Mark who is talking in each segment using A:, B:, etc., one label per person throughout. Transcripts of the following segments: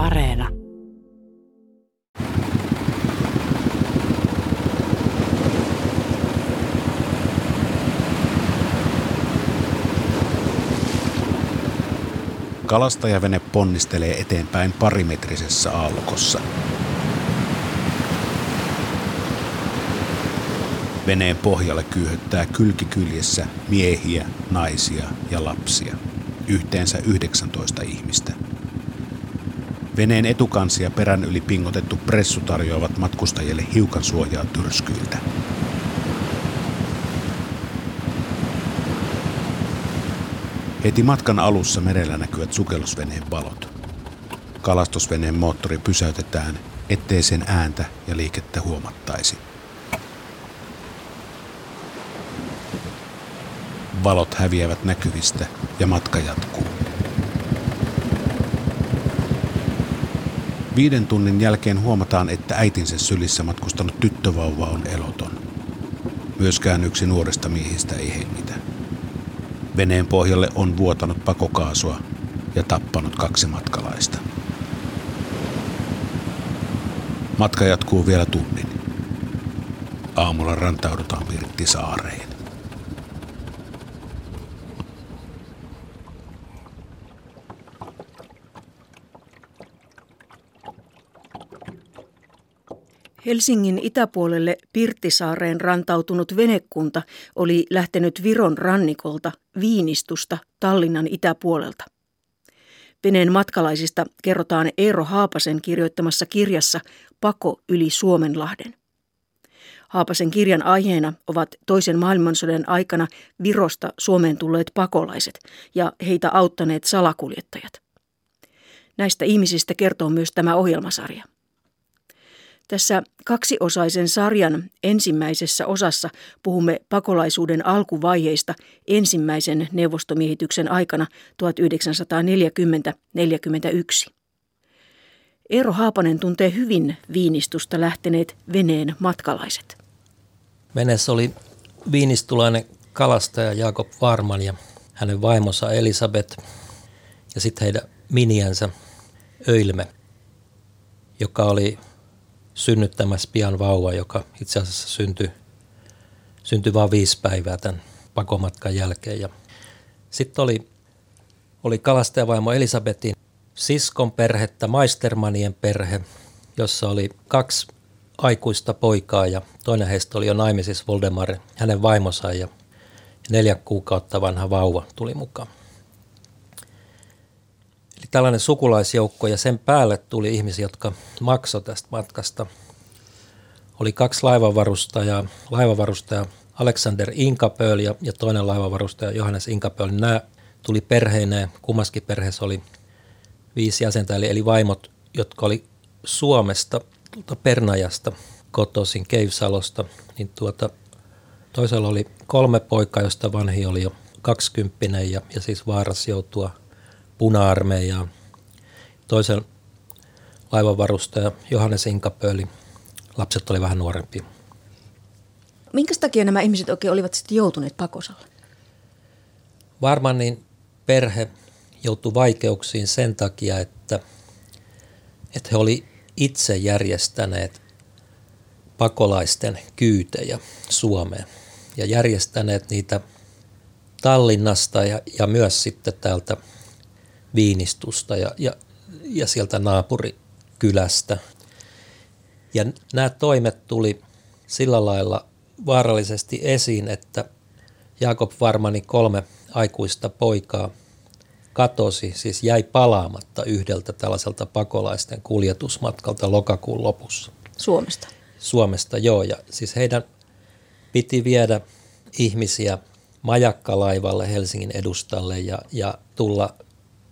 A: Areena.
B: Kalastajavene ponnistelee eteenpäin parimetrisessä aallokossa. Veneen pohjalle kyyhöttää kylkikyljessä miehiä, naisia ja lapsia. Yhteensä 19 ihmistä. Veneen etukansi ja perän yli pingotettu pressu tarjoavat matkustajille hiukan suojaa tyrskyiltä. Heti matkan alussa merellä näkyvät sukellusveneen valot. Kalastusveneen moottori pysäytetään, ettei sen ääntä ja liikettä huomattaisi. Valot häviävät näkyvistä ja matka jatkuu. Viiden tunnin jälkeen huomataan, että äitinsä sylissä matkustanut tyttövauva on eloton. Myöskään yksi nuoresta miehistä ei hengitä. Veneen pohjalle on vuotanut pakokaasua ja tappanut kaksi matkalaista. Matka jatkuu vielä tunnin. Aamulla rantaudutaan Pirttisaareen.
C: Helsingin itäpuolelle Pirttisaareen rantautunut venekunta oli lähtenyt Viron rannikolta Viinistusta Tallinnan itäpuolelta. Veneen matkalaisista kerrotaan Eero Haapasen kirjoittamassa kirjassa Pako yli Suomenlahden. Haapasen kirjan aiheena ovat toisen maailmansodan aikana Virosta Suomeen tulleet pakolaiset ja heitä auttaneet salakuljettajat. Näistä ihmisistä kertoo myös tämä ohjelmasarja. Tässä kaksiosaisen sarjan ensimmäisessä osassa puhumme pakolaisuuden alkuvaiheista ensimmäisen neuvostomiehityksen aikana 1940-41. Eero Haapanen tuntee hyvin viinistusta lähteneet veneen matkalaiset.
D: Veneessä oli viinistulainen kalastaja Jakob Varman ja hänen vaimonsa Elisabeth ja sitten heidän miniänsä Öilme, joka oli synnyttämässä pian vauva, joka itse asiassa syntyi, syntyi vain viisi päivää tämän pakomatkan jälkeen. Ja sitten oli, oli kalastajavaimo Elisabetin siskon perhettä, Maistermanien perhe, jossa oli kaksi aikuista poikaa ja toinen heistä oli jo naimisissa Voldemar, hänen vaimonsa ja neljä kuukautta vanha vauva tuli mukaan. Tällainen sukulaisjoukko ja sen päälle tuli ihmisiä, jotka maksoi tästä matkasta. Oli kaksi laivavarustajaa, laivavarustaja Alexander Inkapöl ja, ja toinen laivavarustaja Johannes Inkapöl. Nämä tuli perheineen, kummaskin perheessä oli viisi jäsentä, eli, eli vaimot, jotka oli Suomesta, tuolta Pernajasta, kotoisin Keivsalosta, niin tuota, toisella oli kolme poikaa, josta vanhi oli jo kaksikymppinen ja, ja siis vaaras joutua puna-armeijaan. Toisen laivanvarustaja Johannes Inkapöli. Lapset oli vähän nuorempia.
C: Minkä takia nämä ihmiset oikein olivat sitten joutuneet pakosalle?
D: Varmaan niin perhe joutui vaikeuksiin sen takia, että, että he oli itse järjestäneet pakolaisten kyytejä Suomeen ja järjestäneet niitä Tallinnasta ja, ja myös sitten täältä Viinistusta ja, ja, ja sieltä naapurikylästä. Ja nämä toimet tuli sillä lailla vaarallisesti esiin, että Jakob Varmani kolme aikuista poikaa katosi, siis jäi palaamatta yhdeltä tällaiselta pakolaisten kuljetusmatkalta lokakuun lopussa.
C: Suomesta?
D: Suomesta, joo. Ja siis heidän piti viedä ihmisiä majakkalaivalle Helsingin edustalle ja, ja tulla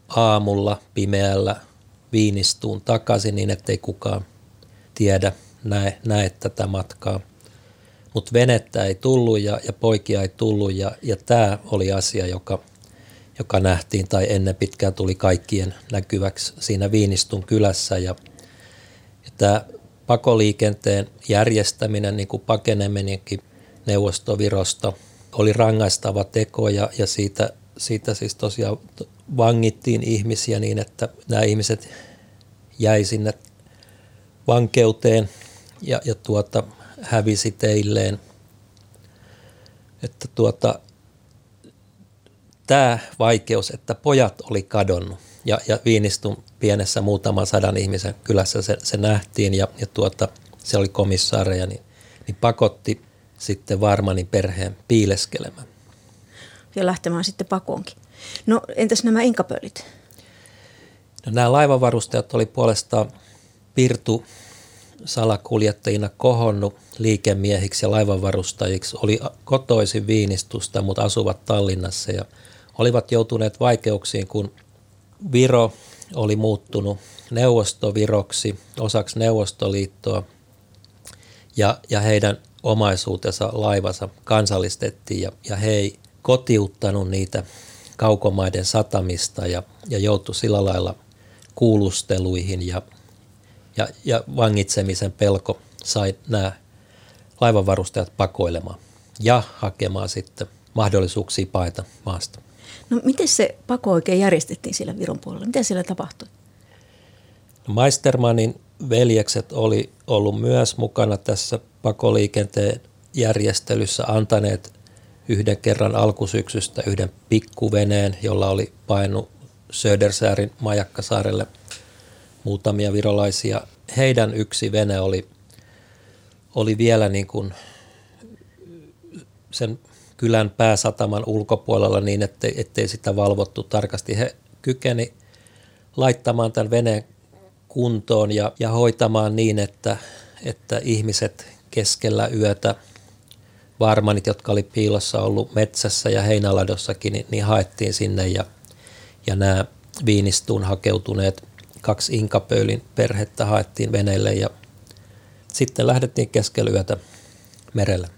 D: aamulla pimeällä viinistuun takaisin niin, ettei kukaan tiedä, näe, näe tätä matkaa. Mutta venettä ei tullut ja, ja poikia ei tullut ja, ja tämä oli asia, joka, joka nähtiin tai ennen pitkään tuli kaikkien näkyväksi siinä Viinistun kylässä. Ja, ja tämä pakoliikenteen järjestäminen, niin kuin pakeneminenkin neuvostovirosta, oli rangaistava teko ja, ja siitä, siitä siis tosiaan vangittiin ihmisiä niin, että nämä ihmiset jäi sinne vankeuteen ja, ja tuota, hävisi teilleen. Että tuota, tämä vaikeus, että pojat oli kadonnut ja, ja Viinistun pienessä muutaman sadan ihmisen kylässä se, se nähtiin ja, ja tuota, se oli komissaareja, niin, niin pakotti sitten Varmanin perheen piileskelemään.
C: Ja lähtemään sitten pakoonkin. No entäs nämä inkapölit?
D: No, nämä laivavarustajat oli puolestaan Pirtu salakuljettajina kohonnut liikemiehiksi ja laivanvarustajiksi, oli kotoisin Viinistusta, mutta asuvat Tallinnassa ja olivat joutuneet vaikeuksiin, kun Viro oli muuttunut neuvostoviroksi, osaksi Neuvostoliittoa ja, ja heidän omaisuutensa laivansa kansallistettiin ja, ja he ei kotiuttanut niitä kaukomaiden satamista ja, ja joutui sillä lailla kuulusteluihin ja, ja, ja vangitsemisen pelko sai nämä laivanvarustajat pakoilemaan ja hakemaan sitten mahdollisuuksia paeta maasta.
C: No miten se pako oikein järjestettiin siellä Viron puolella? Mitä siellä tapahtui?
D: No, Meistermanin veljekset oli ollut myös mukana tässä pakoliikenteen järjestelyssä, antaneet yhden kerran alkusyksystä yhden pikkuveneen, jolla oli painut Södersäärin majakkasaarelle muutamia virolaisia. Heidän yksi vene oli, oli vielä niin kuin sen kylän pääsataman ulkopuolella niin, ettei, ettei sitä valvottu tarkasti. He kykeni laittamaan tämän veneen kuntoon ja, ja hoitamaan niin, että, että ihmiset keskellä yötä, varmanit, jotka oli piilossa ollut metsässä ja heinäladossakin, niin, niin haettiin sinne ja, ja nämä viinistuun hakeutuneet kaksi Inkapöylin perhettä haettiin veneelle ja sitten lähdettiin keskellä yötä merelle.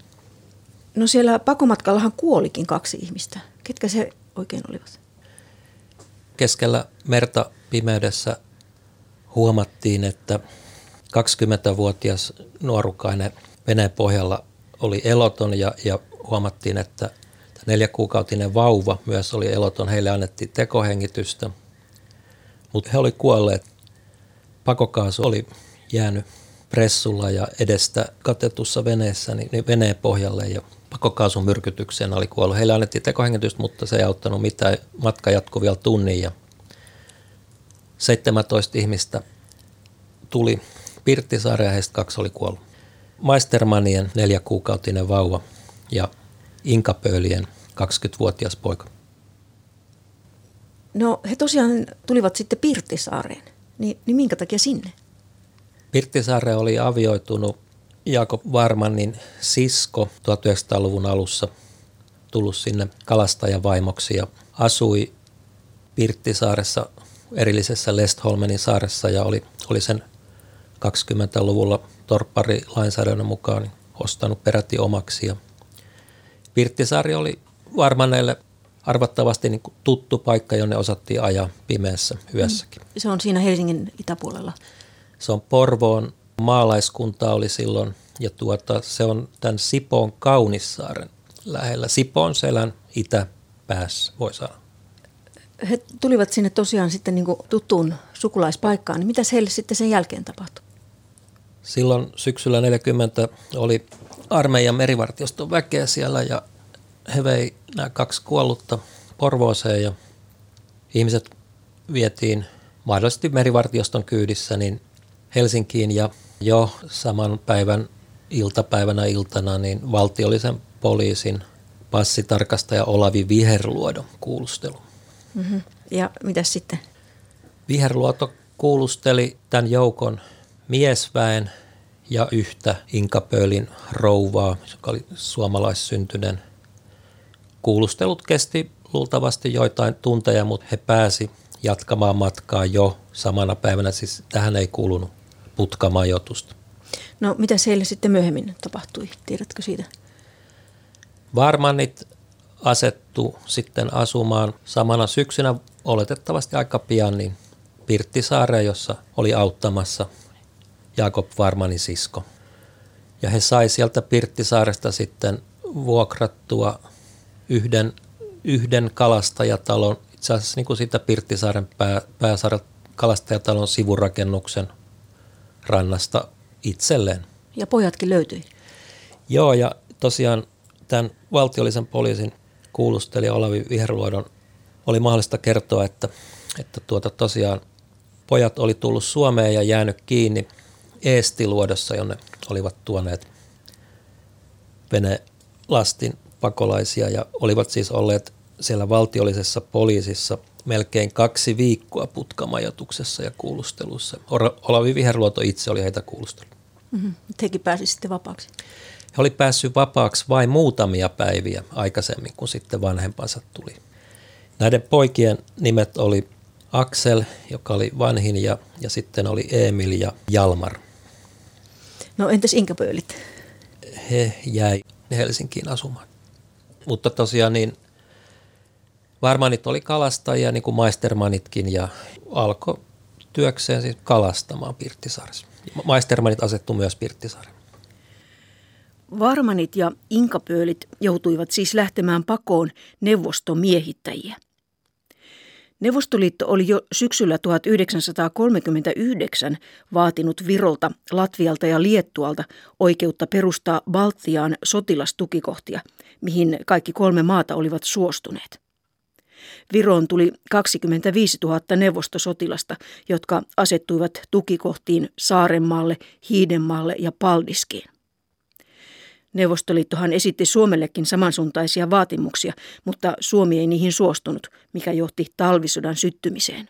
C: No siellä pakomatkallahan kuolikin kaksi ihmistä. Ketkä se oikein olivat?
D: Keskellä merta pimeydessä huomattiin, että 20-vuotias nuorukainen veneen pohjalla oli eloton ja, ja huomattiin, että neljäkuukautinen vauva myös oli eloton. Heille annettiin tekohengitystä, mutta he oli kuolleet. Pakokaasu oli jäänyt pressulla ja edestä katetussa veneessä niin, niin veneen pohjalle ja pakokaasun myrkytykseen oli kuollut. Heille annettiin tekohengitystä, mutta se ei auttanut mitään. Matka jatkui vielä tunnin ja 17 ihmistä tuli Pirttisaari ja heistä kaksi oli kuollut. Maistermanien neljäkuukautinen vauva ja Inkapöölien 20-vuotias poika.
C: No he tosiaan tulivat sitten Pirttisaareen. Niin, niin minkä takia sinne?
D: Pirttisaare oli avioitunut Jaakob Varmanin sisko 1900-luvun alussa tullut sinne kalastajavaimoksi ja asui Pirttisaaressa erillisessä Lestholmenin saaressa ja oli, oli sen 20-luvulla torpparilainsäädännön mukaan niin ostanut peräti omaksi. Ja Pirttisaari oli Varmaneille arvattavasti niin kuin tuttu paikka, jonne osattiin ajaa pimeässä yössäkin.
C: Se on siinä Helsingin itäpuolella.
D: Se on Porvoon maalaiskunta oli silloin ja tuota, se on tämän Sipoon Kaunissaaren lähellä. Sipoon selän itäpäässä, voi sanoa.
C: He tulivat sinne tosiaan sitten niin tuttuun sukulaispaikkaan. Niin mitä heille sitten sen jälkeen tapahtui?
D: Silloin syksyllä 40 oli armeijan merivartioston väkeä siellä ja he vei nämä kaksi kuollutta Porvooseen ja ihmiset vietiin mahdollisesti merivartioston kyydissä niin Helsinkiin ja jo saman päivän iltapäivänä iltana niin valtiollisen poliisin passitarkastaja Olavi Viherluodon kuulustelu.
C: Mm-hmm. Ja mitä sitten?
D: Viherluoto kuulusteli tämän joukon miesväen ja yhtä Inkapöölin rouvaa, joka oli suomalaissyntyinen. Kuulustelut kesti luultavasti joitain tunteja, mutta he pääsi jatkamaan matkaa jo samana päivänä. Siis tähän ei kuulunut putkamajoitusta.
C: No mitä siellä sitten myöhemmin tapahtui? Tiedätkö siitä?
D: Varmannit asettu sitten asumaan samana syksynä oletettavasti aika pian niin Pirttisaareen, jossa oli auttamassa Jakob Varmanin sisko. Ja he sai sieltä Pirttisaaresta sitten vuokrattua yhden, yhden kalastajatalon, itse asiassa niin kuin siitä Pirttisaaren pää, pääsaaren kalastajatalon sivurakennuksen rannasta itselleen.
C: Ja pojatkin löytyi.
D: Joo, ja tosiaan tämän valtiollisen poliisin kuulustelija Olavi Viherluodon oli mahdollista kertoa, että, että tuota tosiaan pojat oli tullut Suomeen ja jäänyt kiinni Eestiluodossa, jonne olivat tuoneet lastin pakolaisia ja olivat siis olleet siellä valtiollisessa poliisissa melkein kaksi viikkoa putkamajoituksessa ja kuulustelussa. Olavi Viherluoto itse oli heitä kuulustellut.
C: Mm-hmm. Tekin pääsi sitten vapaaksi.
D: He oli päässyt vapaaksi vain muutamia päiviä aikaisemmin, kun sitten vanhempansa tuli. Näiden poikien nimet oli Aksel, joka oli vanhin, ja, ja sitten oli Emil ja Jalmar.
C: No entäs Inkapöylit?
D: He jäi Helsinkiin asumaan. Mutta tosiaan niin Varmanit oli kalastajia, niin kuin Maistermanitkin, ja alkoi työkseen siis kalastamaan Pirttisaaressa. Maistermanit asettu myös Pirttisaareen.
C: Varmanit ja inkapöölit joutuivat siis lähtemään pakoon neuvostomiehittäjiä. Neuvostoliitto oli jo syksyllä 1939 vaatinut Virolta, Latvialta ja Liettualta oikeutta perustaa Baltiaan sotilastukikohtia, mihin kaikki kolme maata olivat suostuneet. Viroon tuli 25 000 neuvostosotilasta, jotka asettuivat tukikohtiin Saarenmaalle, Hiidenmaalle ja Paldiskiin. Neuvostoliittohan esitti Suomellekin samansuuntaisia vaatimuksia, mutta Suomi ei niihin suostunut, mikä johti talvisodan syttymiseen.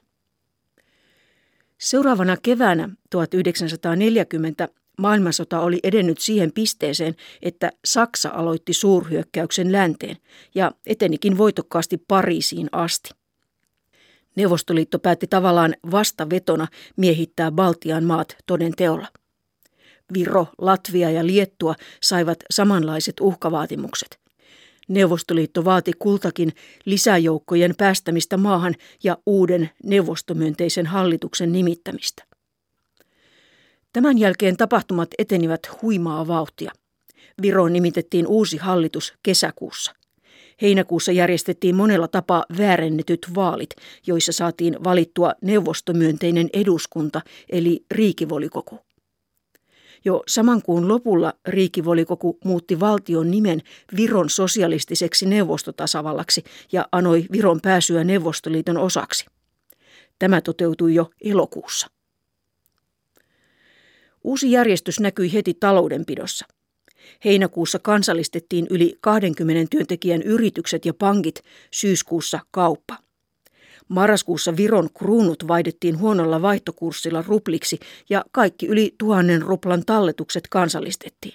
C: Seuraavana keväänä 1940 maailmansota oli edennyt siihen pisteeseen, että Saksa aloitti suurhyökkäyksen länteen ja etenikin voitokkaasti Pariisiin asti. Neuvostoliitto päätti tavallaan vastavetona miehittää Baltian maat toden teolla. Viro, Latvia ja Liettua saivat samanlaiset uhkavaatimukset. Neuvostoliitto vaati kultakin lisäjoukkojen päästämistä maahan ja uuden neuvostomyönteisen hallituksen nimittämistä. Tämän jälkeen tapahtumat etenivät huimaa vauhtia. Viroon nimitettiin uusi hallitus kesäkuussa. Heinäkuussa järjestettiin monella tapaa väärennetyt vaalit, joissa saatiin valittua neuvostomyönteinen eduskunta eli riikivolikoku. Jo saman kuun lopulla Riikivolikoku muutti valtion nimen Viron sosialistiseksi neuvostotasavallaksi ja anoi Viron pääsyä Neuvostoliiton osaksi. Tämä toteutui jo elokuussa. Uusi järjestys näkyi heti taloudenpidossa. Heinäkuussa kansallistettiin yli 20 työntekijän yritykset ja pankit, syyskuussa kauppa. Marraskuussa Viron kruunut vaihdettiin huonolla vaihtokurssilla rupliksi ja kaikki yli tuhannen ruplan talletukset kansallistettiin.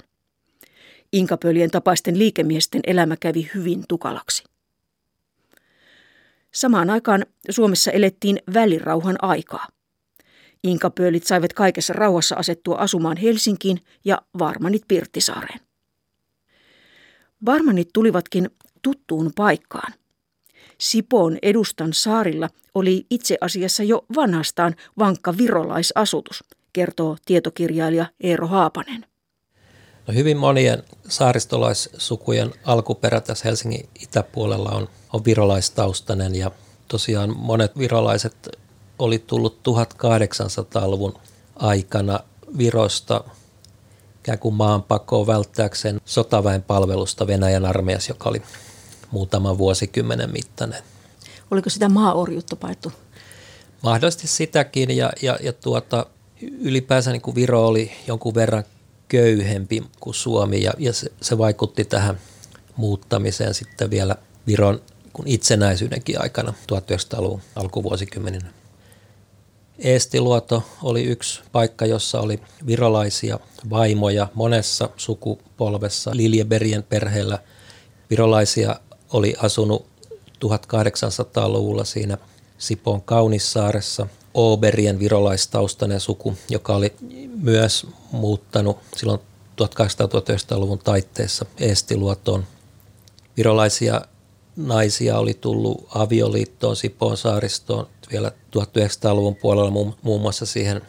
C: Inkapöljen tapaisten liikemiesten elämä kävi hyvin tukalaksi. Samaan aikaan Suomessa elettiin välirauhan aikaa. Inkapöölit saivat kaikessa rauhassa asettua asumaan Helsinkiin ja Varmanit Pirttisaareen. Varmanit tulivatkin tuttuun paikkaan. Sipoon edustan saarilla oli itse asiassa jo vanhastaan vankka virolaisasutus, kertoo tietokirjailija Eero Haapanen.
D: No hyvin monien saaristolaissukujen alkuperä tässä Helsingin itäpuolella on, on virolaistaustainen ja tosiaan monet virolaiset oli tullut 1800-luvun aikana Virosta ikään kuin maanpakoon välttääkseen sotaväen palvelusta Venäjän armeijassa, joka oli muutaman vuosikymmenen mittainen.
C: Oliko sitä maaorjutta paettu?
D: Mahdollisesti sitäkin ja, ja, ja tuota, ylipäänsä niin kuin Viro oli jonkun verran köyhempi kuin Suomi ja, ja se, se vaikutti tähän muuttamiseen sitten vielä Viron kun itsenäisyydenkin aikana 1900-luvun alkuvuosikymmeninä. Eestiluoto oli yksi paikka, jossa oli virolaisia vaimoja monessa sukupolvessa. Liljeberien perheellä virolaisia oli asunut 1800-luvulla siinä Sipoon Kaunissaaressa. Oberien virolaistaustainen suku, joka oli myös muuttanut silloin 1800-1900-luvun taitteessa Eestiluotoon. Virolaisia naisia oli tullut avioliittoon Sipoon saaristoon vielä 1900-luvun puolella muun, muassa siihen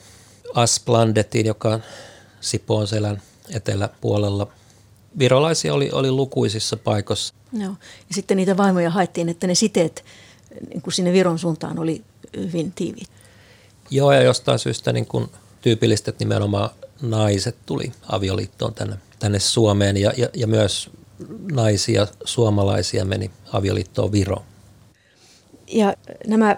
D: Asplandetiin, joka on Sipoon selän eteläpuolella. Virolaisia oli, oli lukuisissa paikoissa.
C: Joo. Ja sitten niitä vaimoja haettiin, että ne siteet niin kuin sinne Viron suuntaan oli hyvin tiiviit.
D: Joo, ja jostain syystä niin kun tyypillistä, että nimenomaan naiset tuli avioliittoon tänne, tänne Suomeen ja, ja, ja myös naisia, suomalaisia meni avioliittoon Viroon.
C: Ja nämä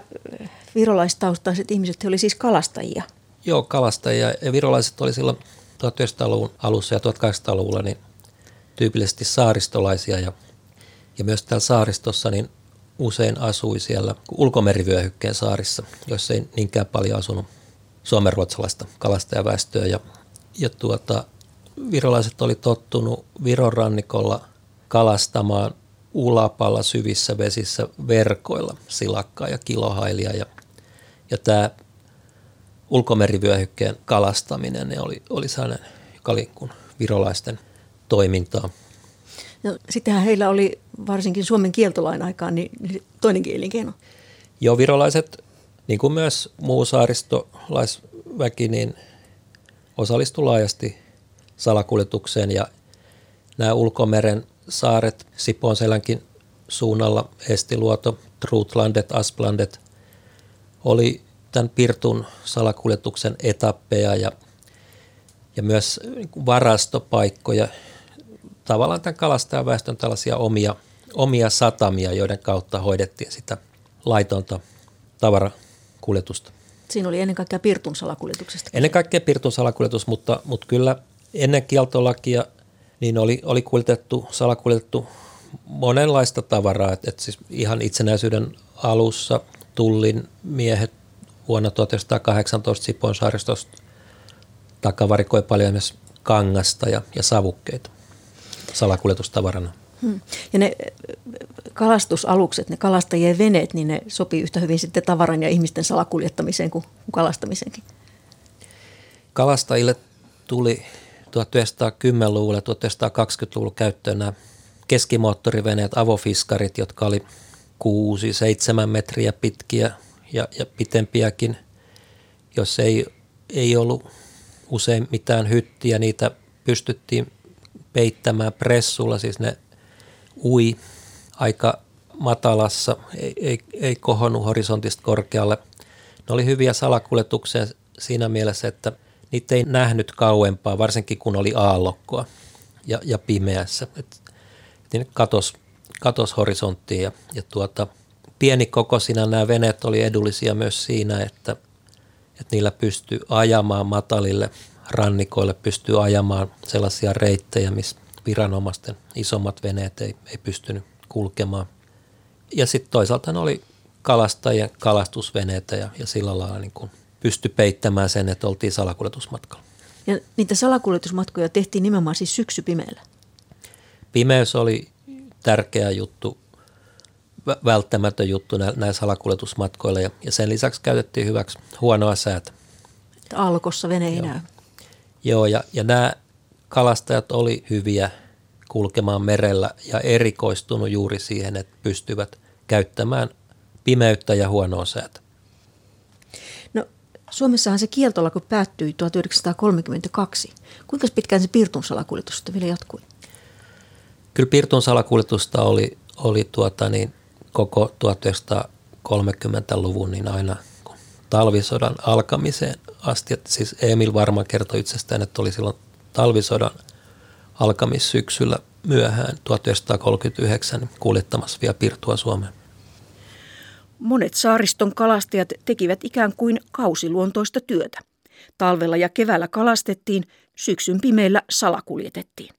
C: virolaistaustaiset ihmiset, he olivat siis kalastajia.
D: Joo, kalastajia. Ja virolaiset oli silloin 1900-luvun alussa ja 1800-luvulla niin tyypillisesti saaristolaisia. Ja, ja myös täällä saaristossa niin usein asui siellä ulkomerivyöhykkeen saarissa, joissa ei niinkään paljon asunut suomenruotsalaista kalastajaväestöä. Ja, ja tuota, virolaiset oli tottunut Viron rannikolla kalastamaan ulapalla syvissä vesissä verkoilla silakkaa ja kilohailia. Ja, ja tämä ulkomerivyöhykkeen kalastaminen ne oli, oli sellainen, joka oli kuin virolaisten toimintaa.
C: No, sittenhän heillä oli varsinkin Suomen kieltolain aikaan niin toinenkin elinkeino.
D: Joo, virolaiset, niin kuin myös muu saaristolaisväki, niin osallistui laajasti salakuljetukseen ja nämä ulkomeren saaret Sipoonselänkin suunnalla, Estiluoto, Trutlandet, Asplandet, oli tämän Pirtun salakuljetuksen etappeja ja, ja myös varastopaikkoja, tavallaan tämän kalastajaväestön tällaisia omia, omia satamia, joiden kautta hoidettiin sitä laitonta tavarakuljetusta.
C: Siinä oli ennen kaikkea Pirtun salakuljetuksesta.
D: Ennen kaikkea Pirtun salakuljetus, mutta, mutta kyllä ennen kieltolakia niin oli, oli kuljetettu, salakuljetettu monenlaista tavaraa. Et, et siis ihan itsenäisyyden alussa tullin miehet vuonna 1918 Sipoon saaristosta takavarikoi paljon myös kangasta ja, ja savukkeita salakuljetustavarana. Hmm.
C: Ja ne kalastusalukset, ne kalastajien veneet, niin ne sopii yhtä hyvin sitten tavaran ja ihmisten salakuljettamiseen kuin kalastamisenkin.
D: Kalastajille tuli 1910-luvulla, 1920-luvulla käyttöön nämä keskimoottoriveneet, avofiskarit, jotka oli 6-7 metriä pitkiä ja, ja pitempiäkin. Jos ei, ei ollut usein mitään hyttiä, niitä pystyttiin peittämään pressulla, siis ne ui aika matalassa, ei, ei, ei kohonnut horisontista korkealle. Ne oli hyviä salakuljetuksia siinä mielessä, että niitä ei nähnyt kauempaa, varsinkin kun oli aallokkoa ja, ja pimeässä. Et, et ne katos, katos horisonttiin ja, ja tuota, pienikokoisina nämä veneet oli edullisia myös siinä, että, että niillä pystyy ajamaan matalille rannikoille, pystyy ajamaan sellaisia reittejä, missä viranomaisten isommat veneet ei, ei pystynyt kulkemaan. Ja sitten toisaalta ne oli kalastajien kalastusveneitä ja, ja sillä lailla niin kuin pystyi peittämään sen, että oltiin salakuljetusmatkalla.
C: Ja niitä salakuljetusmatkoja tehtiin nimenomaan siis syksypimeällä?
D: Pimeys oli tärkeä juttu, välttämätön juttu näillä salakuljetusmatkoilla ja, ja sen lisäksi käytettiin hyväksi huonoa säätä.
C: Alkossa vene ei Joo. näy.
D: Joo, ja, ja nämä kalastajat oli hyviä kulkemaan merellä ja erikoistunut juuri siihen, että pystyvät käyttämään pimeyttä ja huonoa säätä.
C: No Suomessahan se kieltolako päättyi 1932. Kuinka pitkään se Pirtun salakuljetus vielä jatkui?
D: Kyllä Pirtun salakuljetusta oli, oli tuota niin, koko 1930-luvun niin aina talvisodan alkamiseen asti. Että siis Emil varmaan kertoi itsestään, että oli silloin talvisodan alkamissyksyllä myöhään 1939 kuljettamassa vielä Pirtua Suomeen.
C: Monet saariston kalastajat tekivät ikään kuin kausiluontoista työtä. Talvella ja keväällä kalastettiin, syksyn pimeillä salakuljetettiin.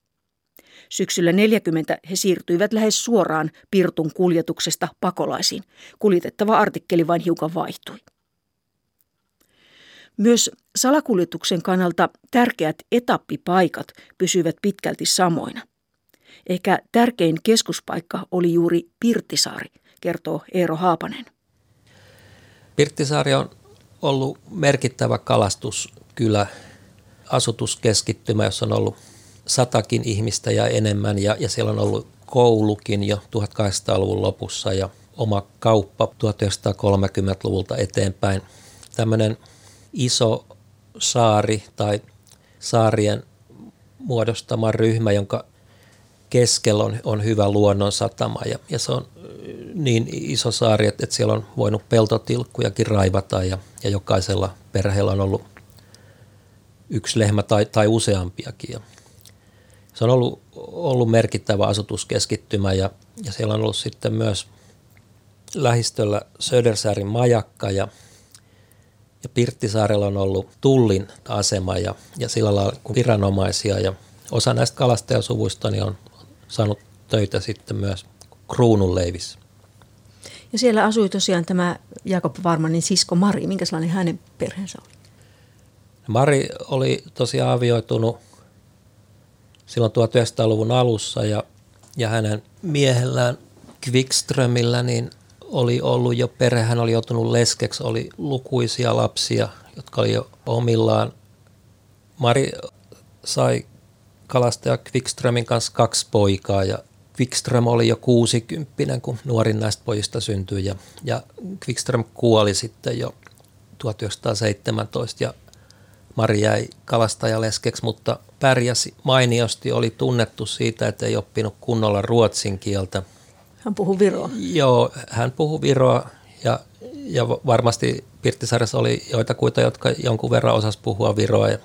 C: Syksyllä 40 he siirtyivät lähes suoraan Pirtun kuljetuksesta pakolaisiin. Kuljetettava artikkeli vain hiukan vaihtui. Myös salakuljetuksen kannalta tärkeät etappipaikat pysyvät pitkälti samoina. Ehkä tärkein keskuspaikka oli juuri Pirttisaari, kertoo Eero Haapanen.
D: Pirttisaari on ollut merkittävä kalastuskylä, asutuskeskittymä, jossa on ollut satakin ihmistä ja enemmän ja, ja siellä on ollut koulukin jo 1800-luvun lopussa ja oma kauppa 1930-luvulta eteenpäin. Tämmöinen iso saari tai saarien muodostama ryhmä, jonka keskellä on, on hyvä luonnonsatama ja, ja se on niin iso saari, että, että siellä on voinut peltotilkkujakin raivata ja, ja jokaisella perheellä on ollut yksi lehmä tai, tai useampiakin. Ja se on ollut, ollut merkittävä asutuskeskittymä ja, ja siellä on ollut sitten myös lähistöllä Södersäärin majakka ja, ja Pirttisaarella on ollut tullin asema ja, ja sillä lailla kun viranomaisia ja osa näistä kalastajasuvuista niin on saanut töitä sitten myös kruununleivissä.
C: Ja siellä asui tosiaan tämä Jakob Varmanin sisko Mari. Minkälainen hänen perheensä oli?
D: Mari oli tosiaan avioitunut silloin 1900-luvun alussa ja, ja hänen miehellään Quickströmillä niin oli ollut jo perhe, hän oli joutunut leskeksi, oli lukuisia lapsia, jotka oli jo omillaan. Mari sai kalastaja Quickströmin kanssa kaksi poikaa ja Quickström oli jo 60, kun nuorin näistä pojista syntyi ja, ja Quickström kuoli sitten jo 1917 ja Mari jäi kalastajaleskeksi, mutta pärjäsi mainiosti, oli tunnettu siitä, että ei oppinut kunnolla ruotsin kieltä.
C: Hän puhui viroa.
D: Joo, hän puhui viroa ja, ja varmasti Pirttisaaressa oli joitakuita, jotka jonkun verran osas puhua viroa ja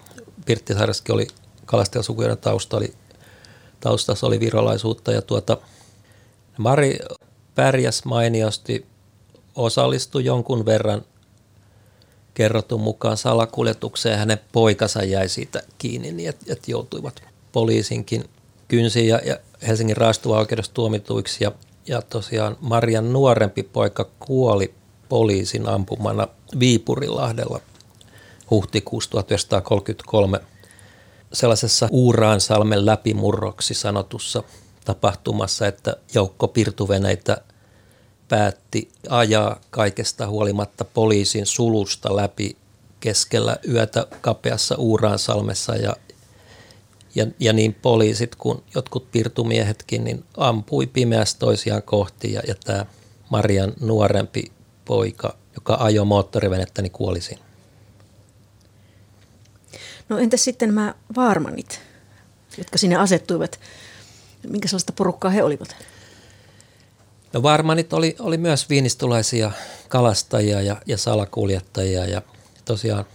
D: Pirttisaaressakin oli kalastajasukujen tausta oli, taustassa oli virolaisuutta ja tuota, Mari pärjäs mainiosti, osallistui jonkun verran kerrotun mukaan salakuljetukseen. Hänen poikansa jäi siitä kiinni niin, että, että joutuivat poliisinkin kynsiin ja, ja Helsingin raastuva oikeudessa tuomituiksi. Ja, ja tosiaan Marian nuorempi poika kuoli poliisin ampumana Viipurilahdella huhtikuussa 1933 sellaisessa Uuraansalmen läpimurroksi sanotussa tapahtumassa, että joukko pirtuveneitä – päätti ajaa kaikesta huolimatta poliisin sulusta läpi keskellä yötä kapeassa Uuraansalmessa ja, ja, ja niin poliisit kuin jotkut pirtumiehetkin niin ampui pimeässä toisiaan kohti ja, ja tämä Marian nuorempi poika, joka ajoi moottorivenettä, niin kuoli siinä.
C: No entäs sitten nämä vaarmanit, jotka sinne asettuivat? Minkä sellaista porukkaa he olivat?
D: No Varmanit oli, oli myös viinistulaisia kalastajia ja, ja salakuljettajia ja tosiaan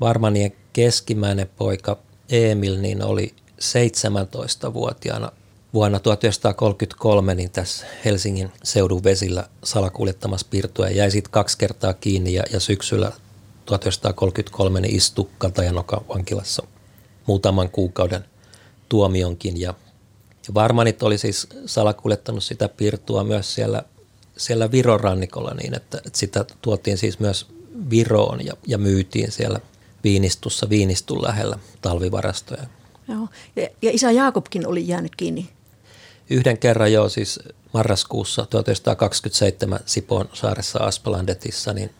D: Varmanien keskimmäinen poika Emil niin oli 17-vuotiaana vuonna 1933 niin tässä Helsingin seudun vesillä salakuljettamassa pirtua. Ja jäi sitten kaksi kertaa kiinni ja, ja syksyllä 1933 niin istui Katajanokan vankilassa muutaman kuukauden tuomionkin. Ja ja Varmanit oli siis salakuljettanut sitä pirtua myös siellä, siellä Viron rannikolla niin, että, että sitä tuotiin siis myös Viroon ja, ja myytiin siellä Viinistussa Viinistun lähellä talvivarastoja.
C: Joo. Ja, ja isä Jaakobkin oli jäänyt kiinni.
D: Yhden kerran jo siis marraskuussa 1927 Sipon saaressa Aspalandetissa, niin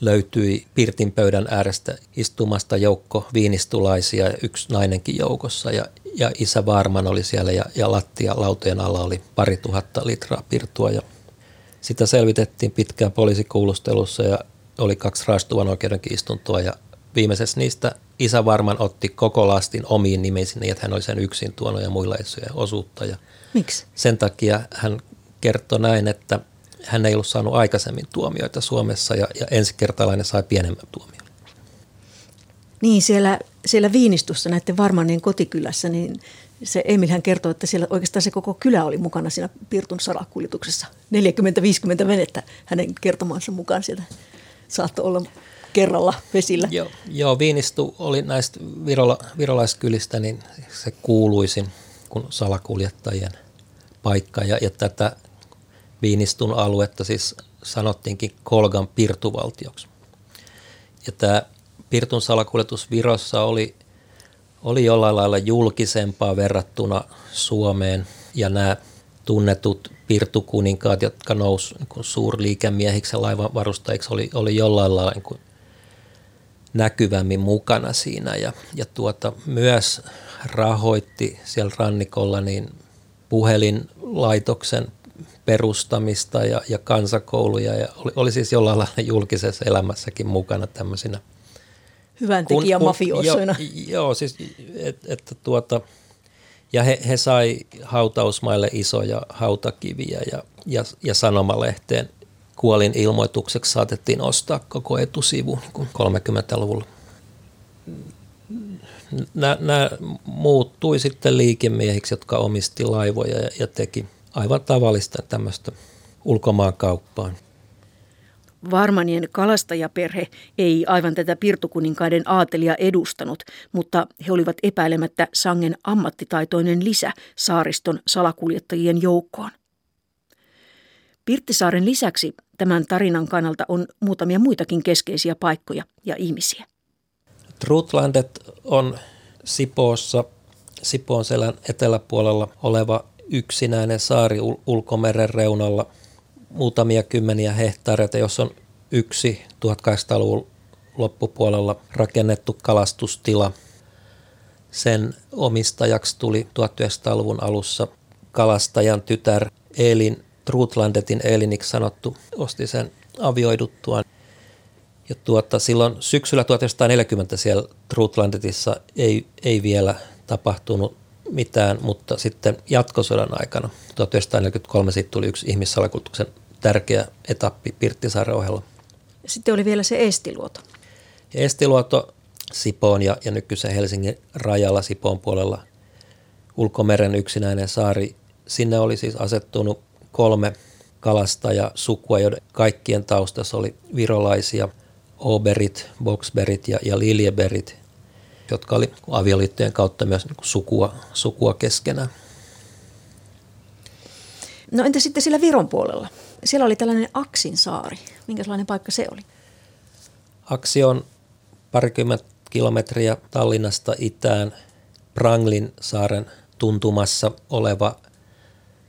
D: löytyi Pirtin pöydän äärestä istumasta joukko viinistulaisia ja yksi nainenkin joukossa. Ja, ja isä Varman oli siellä ja, ja lattia lautojen alla oli pari tuhatta litraa pirtua. Ja sitä selvitettiin pitkään poliisikuulustelussa ja oli kaksi raastuvan oikeudenkin istuntoa ja viimeisessä niistä isä Varman otti koko lastin omiin nimisiin niin, että hän oli sen yksin tuonut ja muilla ei osuutta. Ja
C: Miksi?
D: Sen takia hän kertoi näin, että hän ei ollut saanut aikaisemmin tuomioita Suomessa ja, ja ensikertalainen sai pienemmän tuomion.
C: Niin, siellä, siellä Viinistussa näiden Varmanien kotikylässä, niin se Emil hän kertoi, että siellä oikeastaan se koko kylä oli mukana siinä Pirtun salakuljetuksessa. 40-50 venettä hänen kertomansa mukaan sieltä saattoi olla kerralla vesillä.
D: Joo, joo Viinistu oli näistä virola, virolaiskylistä niin se kuuluisin kuin salakuljettajien paikka ja, ja tätä Viinistun aluetta siis sanottiinkin Kolgan pirtuvaltioksi. Ja tämä pirtun salakuljetus Virossa oli, oli jollain lailla julkisempaa verrattuna Suomeen ja nämä tunnetut pirtukuninkaat, jotka nousi niin suurliikemiehiksi ja laivanvarustajiksi, oli, oli jollain lailla niin näkyvämmin mukana siinä ja, ja tuota, myös rahoitti siellä rannikolla niin puhelinlaitoksen perustamista ja, ja kansakouluja ja oli, oli siis jollain lailla julkisessa elämässäkin mukana tämmöisinä.
C: Hyvän tekijä mafiosoina.
D: Joo, joo, siis että et, tuota, Ja he, he sai hautausmaille isoja hautakiviä ja, ja, ja sanomalehteen kuolin ilmoitukseksi saatettiin ostaa koko etusivu niin 30-luvulla. Nämä muuttui sitten liikemiehiksi, jotka omisti laivoja ja, ja teki aivan tavallista tämmöistä ulkomaankauppaa.
C: Varmanien kalastajaperhe ei aivan tätä pirtukuninkaiden aatelia edustanut, mutta he olivat epäilemättä sangen ammattitaitoinen lisä saariston salakuljettajien joukkoon. Pirttisaaren lisäksi tämän tarinan kannalta on muutamia muitakin keskeisiä paikkoja ja ihmisiä.
D: Trutlandet on Sipoossa, Sipoon selän eteläpuolella oleva yksinäinen saari ulkomeren reunalla – muutamia kymmeniä hehtaareita, jos on yksi 1800-luvun loppupuolella rakennettu kalastustila. Sen omistajaksi tuli 1900-luvun alussa kalastajan tytär Elin Trutlandetin Eliniksi sanottu, osti sen avioiduttuaan. Ja tuota, silloin syksyllä 1940 siellä Trutlandetissa ei, ei vielä tapahtunut mitään, mutta sitten jatkosodan aikana 1943 siitä tuli yksi ihmissalakuljetuksen tärkeä etappi Pirttisaaren ohella.
C: Sitten oli vielä se Estiluoto.
D: Ja Estiluoto Sipoon ja, ja nykyisen Helsingin rajalla Sipoon puolella ulkomeren yksinäinen saari. Sinne oli siis asettunut kolme kalastajasukua, joiden kaikkien taustassa oli virolaisia, Oberit, Boxberit ja, ja Liljeberit, jotka oli avioliittojen kautta myös niin sukua, sukua keskenään.
C: No entä sitten sillä Viron puolella? Siellä oli tällainen Aksin saari. Minkälainen paikka se oli?
D: Aksi on parikymmentä kilometriä Tallinnasta itään Pranglin saaren tuntumassa oleva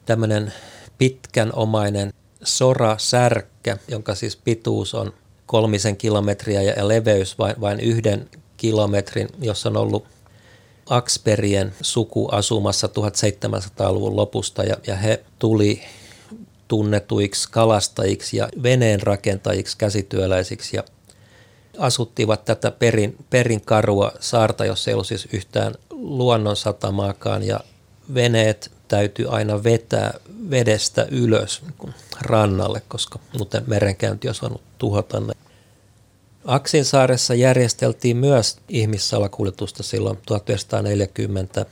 D: tämmöinen pitkän omainen sora-särkkä, jonka siis pituus on kolmisen kilometriä ja leveys vain, vain yhden kilometrin, jossa on ollut Aksperien suku asumassa 1700-luvun lopusta ja, ja he tuli tunnetuiksi kalastajiksi ja veneen rakentajiksi, käsityöläisiksi ja asuttivat tätä perin, perin karua saarta, jossa ei ollut siis yhtään luonnonsatamaakaan ja veneet täytyy aina vetää vedestä ylös niin rannalle, koska muuten merenkäynti olisi voinut tuhota ne. Aksinsaaressa järjesteltiin myös ihmissalakuljetusta silloin 1940.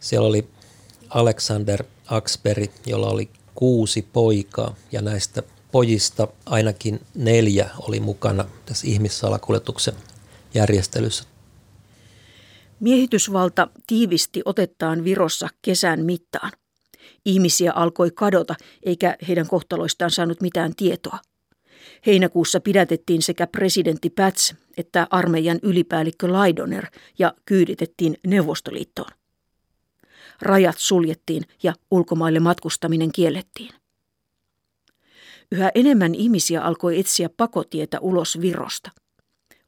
D: Siellä oli Alexander Aksberg, jolla oli kuusi poikaa ja näistä pojista ainakin neljä oli mukana tässä ihmissalakuljetuksen järjestelyssä.
C: Miehitysvalta tiivisti otettaan Virossa kesän mittaan. Ihmisiä alkoi kadota, eikä heidän kohtaloistaan saanut mitään tietoa. Heinäkuussa pidätettiin sekä presidentti Päts että armeijan ylipäällikkö Laidoner ja kyyditettiin Neuvostoliittoon rajat suljettiin ja ulkomaille matkustaminen kiellettiin. Yhä enemmän ihmisiä alkoi etsiä pakotietä ulos Virosta.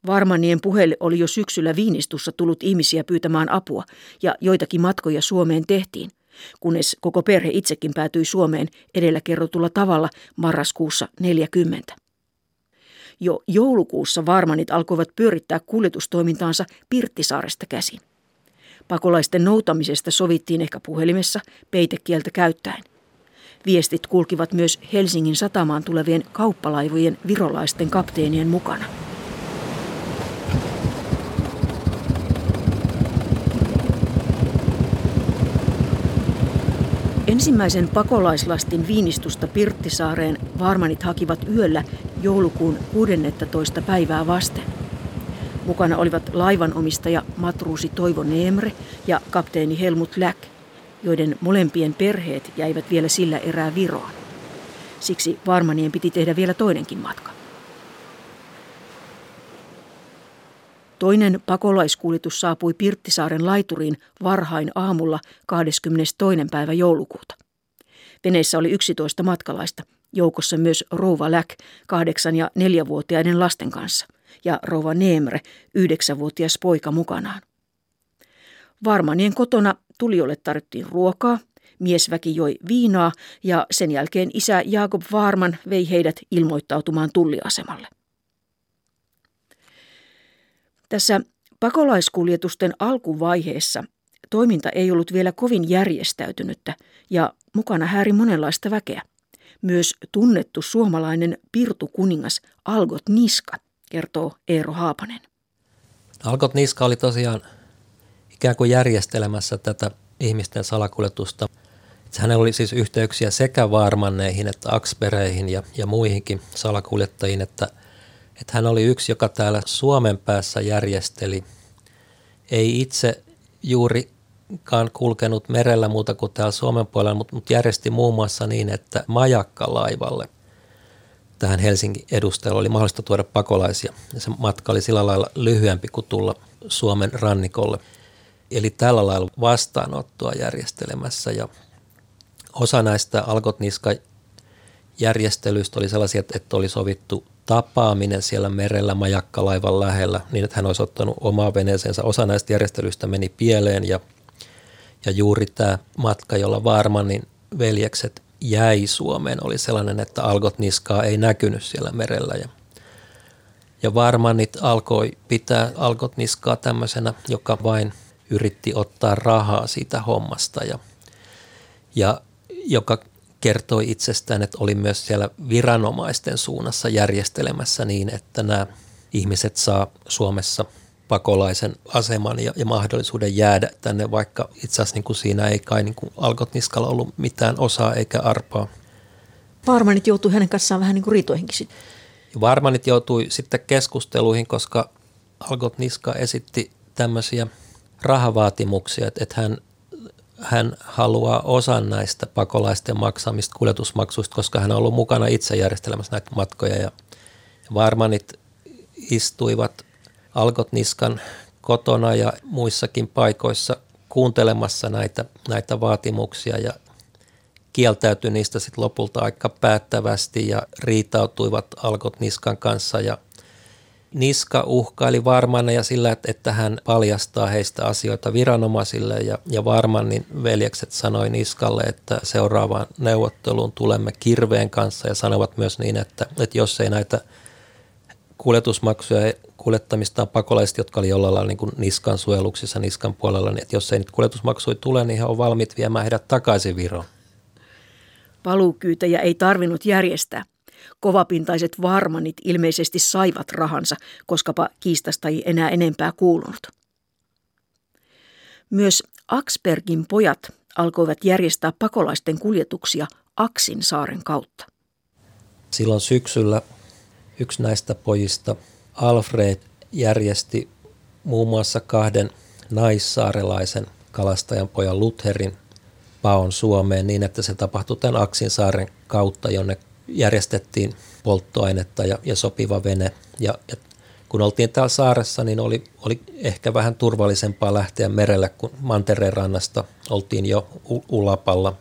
C: Varmanien puheelle oli jo syksyllä Viinistussa tullut ihmisiä pyytämään apua ja joitakin matkoja Suomeen tehtiin, kunnes koko perhe itsekin päätyi Suomeen edellä kerrotulla tavalla marraskuussa 40. Jo joulukuussa Varmanit alkoivat pyörittää kuljetustoimintaansa Pirttisaaresta käsin. Pakolaisten noutamisesta sovittiin ehkä puhelimessa peitekieltä käyttäen. Viestit kulkivat myös Helsingin satamaan tulevien kauppalaivojen virolaisten kapteenien mukana. Ensimmäisen pakolaislastin viinistusta Pirttisaareen varmanit hakivat yöllä joulukuun 16. päivää vasten. Mukana olivat laivanomistaja matruusi Toivo Neemre ja kapteeni Helmut Läck, joiden molempien perheet jäivät vielä sillä erää Viroon. Siksi Varmanien piti tehdä vielä toinenkin matka. Toinen pakolaiskuljetus saapui Pirttisaaren laituriin varhain aamulla 22. päivä joulukuuta. Veneessä oli 11 matkalaista, joukossa myös rouva Läk kahdeksan ja neljävuotiaiden lasten kanssa – ja rouva Neemre, yhdeksänvuotias poika mukanaan. Varmanien kotona tulijoille tarjottiin ruokaa, miesväki joi viinaa ja sen jälkeen isä Jaakob Varman vei heidät ilmoittautumaan tulliasemalle. Tässä pakolaiskuljetusten alkuvaiheessa Toiminta ei ollut vielä kovin järjestäytynyttä ja mukana häiri monenlaista väkeä. Myös tunnettu suomalainen pirtukuningas Algot Niska, kertoo Eero Haapanen.
D: Algot Niska oli tosiaan ikään kuin järjestelemässä tätä ihmisten salakuljetusta. Hänellä oli siis yhteyksiä sekä vaarmanneihin että akspereihin ja, ja muihinkin salakuljettajiin, että, että hän oli yksi, joka täällä Suomen päässä järjesteli. Ei itse juurikaan kulkenut merellä muuta kuin täällä Suomen puolella, mutta, mutta järjesti muun muassa niin, että majakkalaivalle tähän Helsingin edustajalle oli mahdollista tuoda pakolaisia. Ja se matka oli sillä lailla lyhyempi kuin tulla Suomen rannikolle. Eli tällä lailla vastaanottoa järjestelemässä ja osa näistä Algot Niska järjestelyistä oli sellaisia, että oli sovittu tapaaminen siellä merellä majakkalaivan lähellä niin, että hän olisi ottanut omaa veneeseensä. Osa näistä järjestelyistä meni pieleen ja, ja juuri tämä matka, jolla Varmanin veljekset jäi Suomeen, oli sellainen, että Algot Niskaa ei näkynyt siellä merellä. Ja, ja Varmanit alkoi pitää Algot Niskaa tämmöisenä, joka vain yritti ottaa rahaa siitä hommasta ja, ja joka kertoi itsestään, että oli myös siellä viranomaisten suunnassa järjestelemässä niin, että nämä ihmiset saa Suomessa pakolaisen aseman ja, ja mahdollisuuden jäädä tänne, vaikka itse asiassa niin kuin siinä ei kai niin kuin Algot Niskalla ollut mitään osaa eikä arpaa.
C: Varmanit joutui hänen kanssaan vähän niin kuin riitoihinkin sitten.
D: Varmanit joutui sitten keskusteluihin, koska Algot Niska esitti tämmöisiä rahavaatimuksia, että, että hän hän haluaa osan näistä pakolaisten maksamista kuljetusmaksuista, koska hän on ollut mukana itse järjestelemässä näitä matkoja. Ja Varmanit istuivat Algot Niskan kotona ja muissakin paikoissa kuuntelemassa näitä, näitä vaatimuksia ja kieltäytyi niistä sitten lopulta aika päättävästi ja riitautuivat Algot Niskan kanssa ja – Niska uhkaili Varmanna ja sillä, että hän paljastaa heistä asioita viranomaisille ja, ja Varmannin veljekset sanoi Niskalle, että seuraavaan neuvotteluun tulemme kirveen kanssa ja sanovat myös niin, että, että jos ei näitä kuljetusmaksuja kuljettamistaan pakolaiset, jotka oli jollain lailla niin kuin Niskan suojeluksissa Niskan puolella, niin että jos ei niitä kuljetusmaksuja tule, niin he on valmiit viemään heidät takaisin Viroon.
C: Paluukyytäjä ei tarvinnut järjestää. Kovapintaiset varmanit ilmeisesti saivat rahansa, koskapa kiistasta ei enää enempää kuulunut. Myös Aksbergin pojat alkoivat järjestää pakolaisten kuljetuksia Aksin saaren kautta.
D: Silloin syksyllä yksi näistä pojista, Alfred, järjesti muun muassa kahden naissaarelaisen kalastajan pojan Lutherin paon Suomeen niin, että se tapahtui tämän Aksin saaren kautta, jonne järjestettiin polttoainetta ja, ja sopiva vene. Ja, ja kun oltiin täällä saaressa, niin oli, oli ehkä vähän turvallisempaa lähteä merelle, kun Mantereen rannasta oltiin jo ulapalla.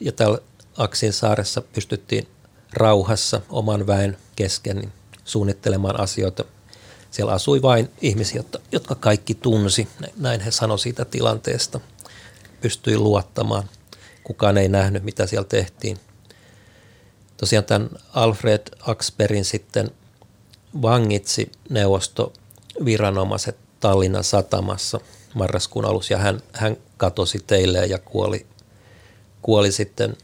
D: Ja täällä Aksin saaressa pystyttiin rauhassa oman väen kesken niin suunnittelemaan asioita. Siellä asui vain ihmisiä, jotka kaikki tunsi, näin he sanoi siitä tilanteesta. Pystyi luottamaan. Kukaan ei nähnyt, mitä siellä tehtiin tosiaan tämän Alfred Axperin sitten vangitsi neuvostoviranomaiset Tallinnan satamassa marraskuun alussa ja hän, hän katosi teille ja kuoli, kuoli sitten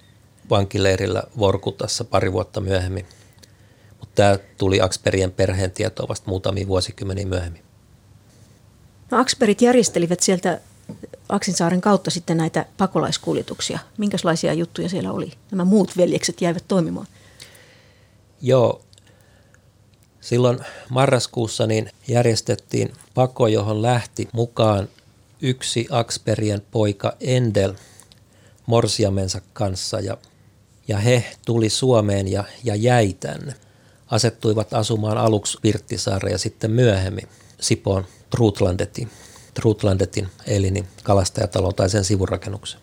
D: vankileirillä Vorkutassa pari vuotta myöhemmin. Mutta tämä tuli Aksperien perheen tietoa vasta muutamia vuosikymmeniä myöhemmin.
C: No, Aksperit järjestelivät sieltä Aksinsaaren kautta sitten näitä pakolaiskuljetuksia. Minkälaisia juttuja siellä oli? Nämä muut veljekset jäivät toimimaan.
D: Joo, silloin marraskuussa niin järjestettiin pako, johon lähti mukaan yksi Aksperien poika Endel morsiamensa kanssa ja, ja he tuli Suomeen ja, ja jäi tänne. Asettuivat asumaan aluksi Virttisaareen ja sitten myöhemmin Sipoon Trutlandetin. Trutlandetin eli niin kalastajatalon tai sen sivurakennuksen.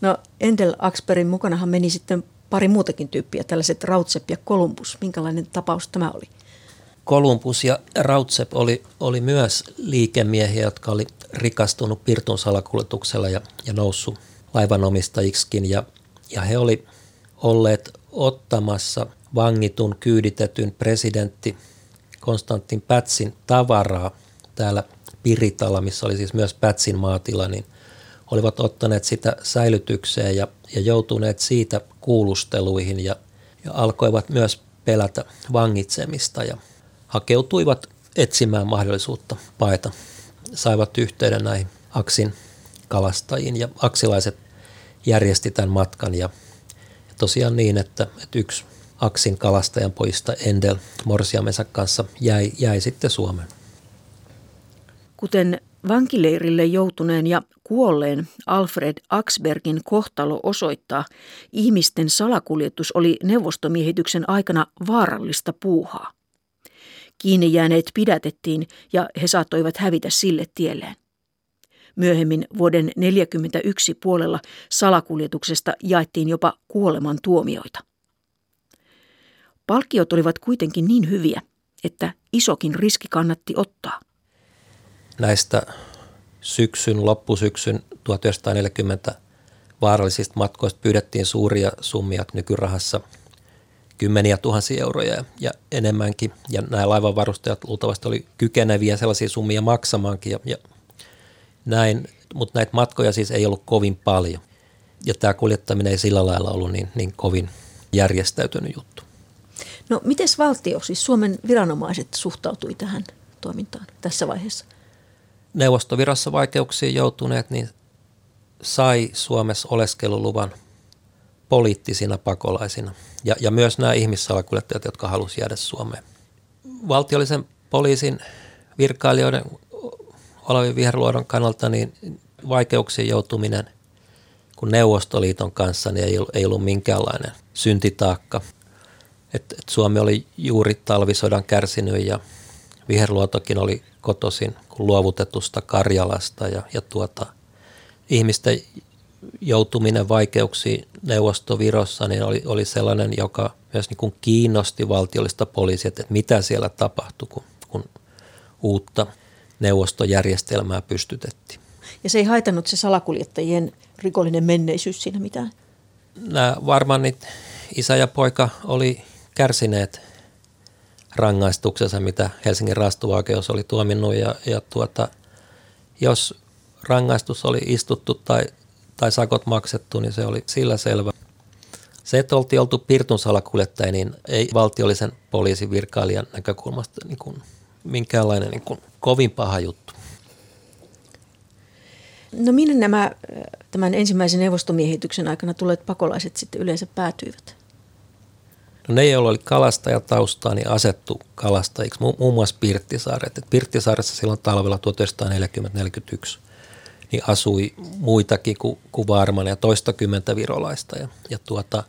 C: No Endel Aksperin mukanahan meni sitten pari muutakin tyyppiä, tällaiset Rautsep ja Kolumbus. Minkälainen tapaus tämä oli?
D: Kolumbus ja Rautsep oli, oli myös liikemiehiä, jotka oli rikastunut Pirtun salakuljetuksella ja, ja noussut laivanomistajiksi. Ja, ja he oli olleet ottamassa vangitun kyyditetyn presidentti Konstantin Pätsin tavaraa täällä Piritala, missä oli siis myös Pätsin maatila, niin olivat ottaneet sitä säilytykseen ja, ja joutuneet siitä kuulusteluihin ja, ja alkoivat myös pelätä vangitsemista ja hakeutuivat etsimään mahdollisuutta paeta. Saivat yhteyden näihin Aksin kalastajiin ja aksilaiset järjesti tämän matkan ja, ja tosiaan niin, että, että yksi Aksin kalastajan poista Endel Morsiamensa kanssa jäi, jäi sitten Suomeen.
C: Kuten vankileirille joutuneen ja kuolleen Alfred Axbergin kohtalo osoittaa, ihmisten salakuljetus oli neuvostomiehityksen aikana vaarallista puuhaa. Kiinni jääneet pidätettiin ja he saattoivat hävitä sille tielleen. Myöhemmin vuoden 1941 puolella salakuljetuksesta jaettiin jopa kuoleman tuomioita. Palkkiot olivat kuitenkin niin hyviä, että isokin riski kannatti ottaa.
D: Näistä syksyn, loppusyksyn 1940 vaarallisista matkoista pyydettiin suuria summia nykyrahassa kymmeniä tuhansia euroja ja enemmänkin. Ja nämä laivanvarustajat luultavasti oli kykeneviä sellaisia summia maksamaankin ja, ja näin, mutta näitä matkoja siis ei ollut kovin paljon. Ja tämä kuljettaminen ei sillä lailla ollut niin, niin kovin järjestäytynyt juttu.
C: No miten valtio, siis Suomen viranomaiset suhtautui tähän toimintaan tässä vaiheessa?
D: Neuvostovirassa vaikeuksiin joutuneet, niin sai Suomessa oleskeluluvan poliittisina pakolaisina. Ja, ja myös nämä ihmissalakuljettajat, jotka halusivat jäädä Suomeen. Valtiollisen poliisin virkailijoiden Olavi Viherluodon kannalta niin vaikeuksien joutuminen kun Neuvostoliiton kanssa niin ei, ollut, ei ollut minkäänlainen syntitaakka. Et, et Suomi oli juuri talvisodan kärsinyt ja Viherluotokin oli kotosin luovutetusta Karjalasta ja, ja tuota, ihmisten joutuminen vaikeuksiin Neuvostovirossa niin oli, oli sellainen, joka myös niin kuin kiinnosti valtiollista poliisia, että mitä siellä tapahtui, kun, kun uutta neuvostojärjestelmää pystytettiin.
C: Ja se ei haitannut se salakuljettajien rikollinen menneisyys siinä mitään?
D: Nämä Varmannit, isä ja poika, oli kärsineet rangaistuksensa, mitä Helsingin rastuvaikeus oli tuominnut. Ja, ja tuota, jos rangaistus oli istuttu tai, tai sakot maksettu, niin se oli sillä selvä. Se, että oltiin oltu Pirtun salakuljettaja, niin ei valtiollisen poliisin virkailijan näkökulmasta niin kuin minkäänlainen niin kuin kovin paha juttu.
C: No minne nämä tämän ensimmäisen neuvostomiehityksen aikana tulleet pakolaiset sitten yleensä päätyivät?
D: No ne, joilla oli kalastajataustaa, niin asettu kalastajiksi, muun muassa Pirttisaaret. Et Pirttisaaressa silloin talvella 1940-1941 niin asui muitakin kuin, kuin Varman ja toistakymmentä virolaista. Ja, ja tuota,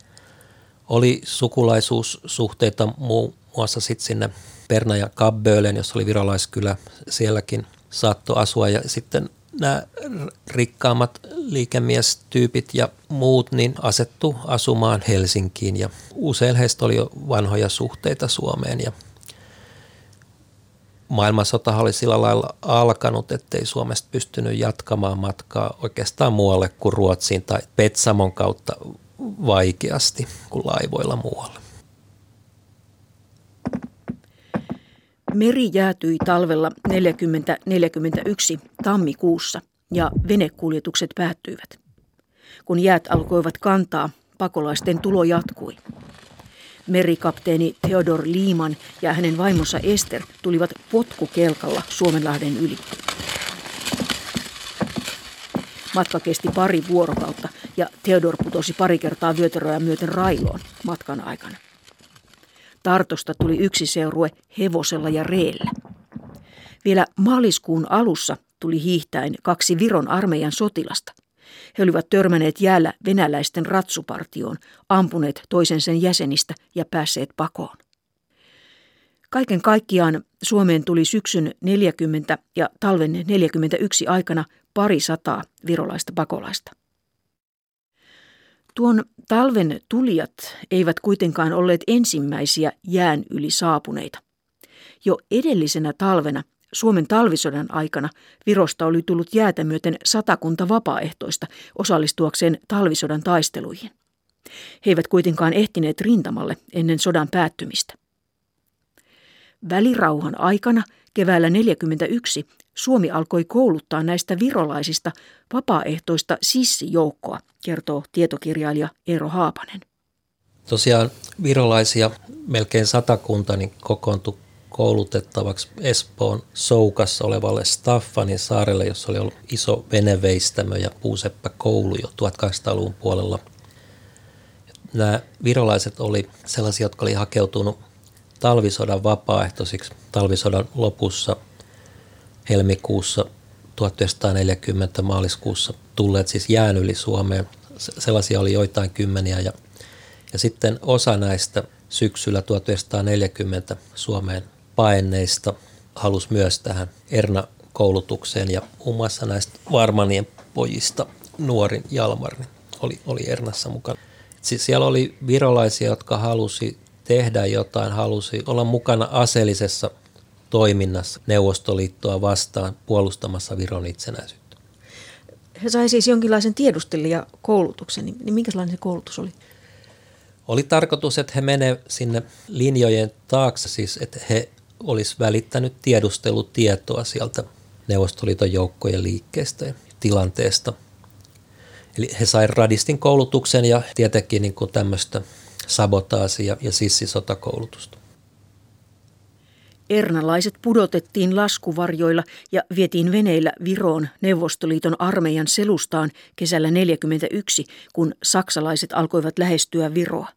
D: oli sukulaisuussuhteita muun muassa sitten sinne Perna ja Kabbölen, jossa oli virolaiskylä, sielläkin saattoi asua ja sitten nämä rikkaammat liikemiestyypit ja muut niin asettu asumaan Helsinkiin ja usein heistä oli jo vanhoja suhteita Suomeen ja maailmansota oli sillä lailla alkanut, ettei Suomesta pystynyt jatkamaan matkaa oikeastaan muualle kuin Ruotsiin tai Petsamon kautta vaikeasti kuin laivoilla muualle.
C: Meri jäätyi talvella 40-41 tammikuussa ja venekuljetukset päättyivät. Kun jäät alkoivat kantaa, pakolaisten tulo jatkui. Merikapteeni Theodor Liiman ja hänen vaimonsa Ester tulivat potkukelkalla Suomenlahden yli. Matka kesti pari vuorokautta ja Theodor putosi pari kertaa vyötäröä myöten railoon matkan aikana. Tartosta tuli yksi seurue hevosella ja reellä. Vielä maaliskuun alussa tuli hiihtäen kaksi Viron armeijan sotilasta. He olivat törmänneet jäällä venäläisten ratsupartioon, ampuneet toisen sen jäsenistä ja päässeet pakoon. Kaiken kaikkiaan Suomeen tuli syksyn 40 ja talven 41 aikana pari sataa virolaista pakolaista. Tuon talven tulijat eivät kuitenkaan olleet ensimmäisiä jään yli saapuneita. Jo edellisenä talvena Suomen talvisodan aikana Virosta oli tullut jäätä myöten satakunta vapaaehtoista osallistuakseen talvisodan taisteluihin. He eivät kuitenkaan ehtineet rintamalle ennen sodan päättymistä. Välirauhan aikana Keväällä 1941 Suomi alkoi kouluttaa näistä virolaisista vapaaehtoista sissijoukkoa, kertoo tietokirjailija Eero Haapanen.
D: Tosiaan virolaisia melkein satakunta niin kokoontui koulutettavaksi Espoon Soukassa olevalle Staffanin saarelle, jossa oli ollut iso veneveistämö ja puuseppä koulu jo 1800-luvun puolella. Nämä virolaiset oli sellaisia, jotka oli hakeutunut talvisodan vapaaehtoisiksi talvisodan lopussa helmikuussa 1940 maaliskuussa tulleet siis jään yli Suomeen. Sellaisia oli joitain kymmeniä ja, ja sitten osa näistä syksyllä 1940 Suomeen paenneista halusi myös tähän Erna-koulutukseen ja muun muassa näistä Varmanien pojista nuorin Jalmar oli, oli Ernassa mukana. Siis siellä oli virolaisia, jotka halusi tehdä jotain, halusi olla mukana aseellisessa toiminnassa Neuvostoliittoa vastaan puolustamassa Viron itsenäisyyttä.
C: He sai siis jonkinlaisen tiedustelijakoulutuksen, niin, niin minkälainen se koulutus oli?
D: Oli tarkoitus, että he menevät sinne linjojen taakse, siis että he olisi välittänyt tiedustelutietoa sieltä Neuvostoliiton joukkojen liikkeestä ja tilanteesta. Eli he sai radistin koulutuksen ja tietenkin niin kuin tämmöistä sabotaasia ja sissisotakoulutusta.
C: Ernalaiset pudotettiin laskuvarjoilla ja vietiin veneillä Viroon Neuvostoliiton armeijan selustaan kesällä 1941, kun saksalaiset alkoivat lähestyä Viroa.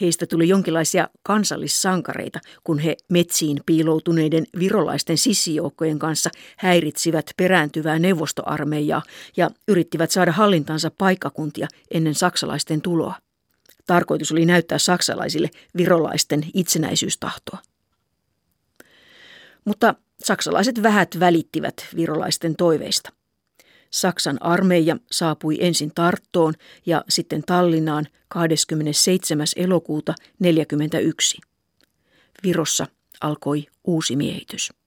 C: Heistä tuli jonkinlaisia kansallissankareita, kun he metsiin piiloutuneiden virolaisten sissijoukkojen kanssa häiritsivät perääntyvää neuvostoarmeijaa ja yrittivät saada hallintansa paikkakuntia ennen saksalaisten tuloa. Tarkoitus oli näyttää saksalaisille virolaisten itsenäisyystahtoa. Mutta saksalaiset vähät välittivät virolaisten toiveista. Saksan armeija saapui ensin Tarttoon ja sitten Tallinnaan 27. elokuuta 1941. Virossa alkoi uusi miehitys.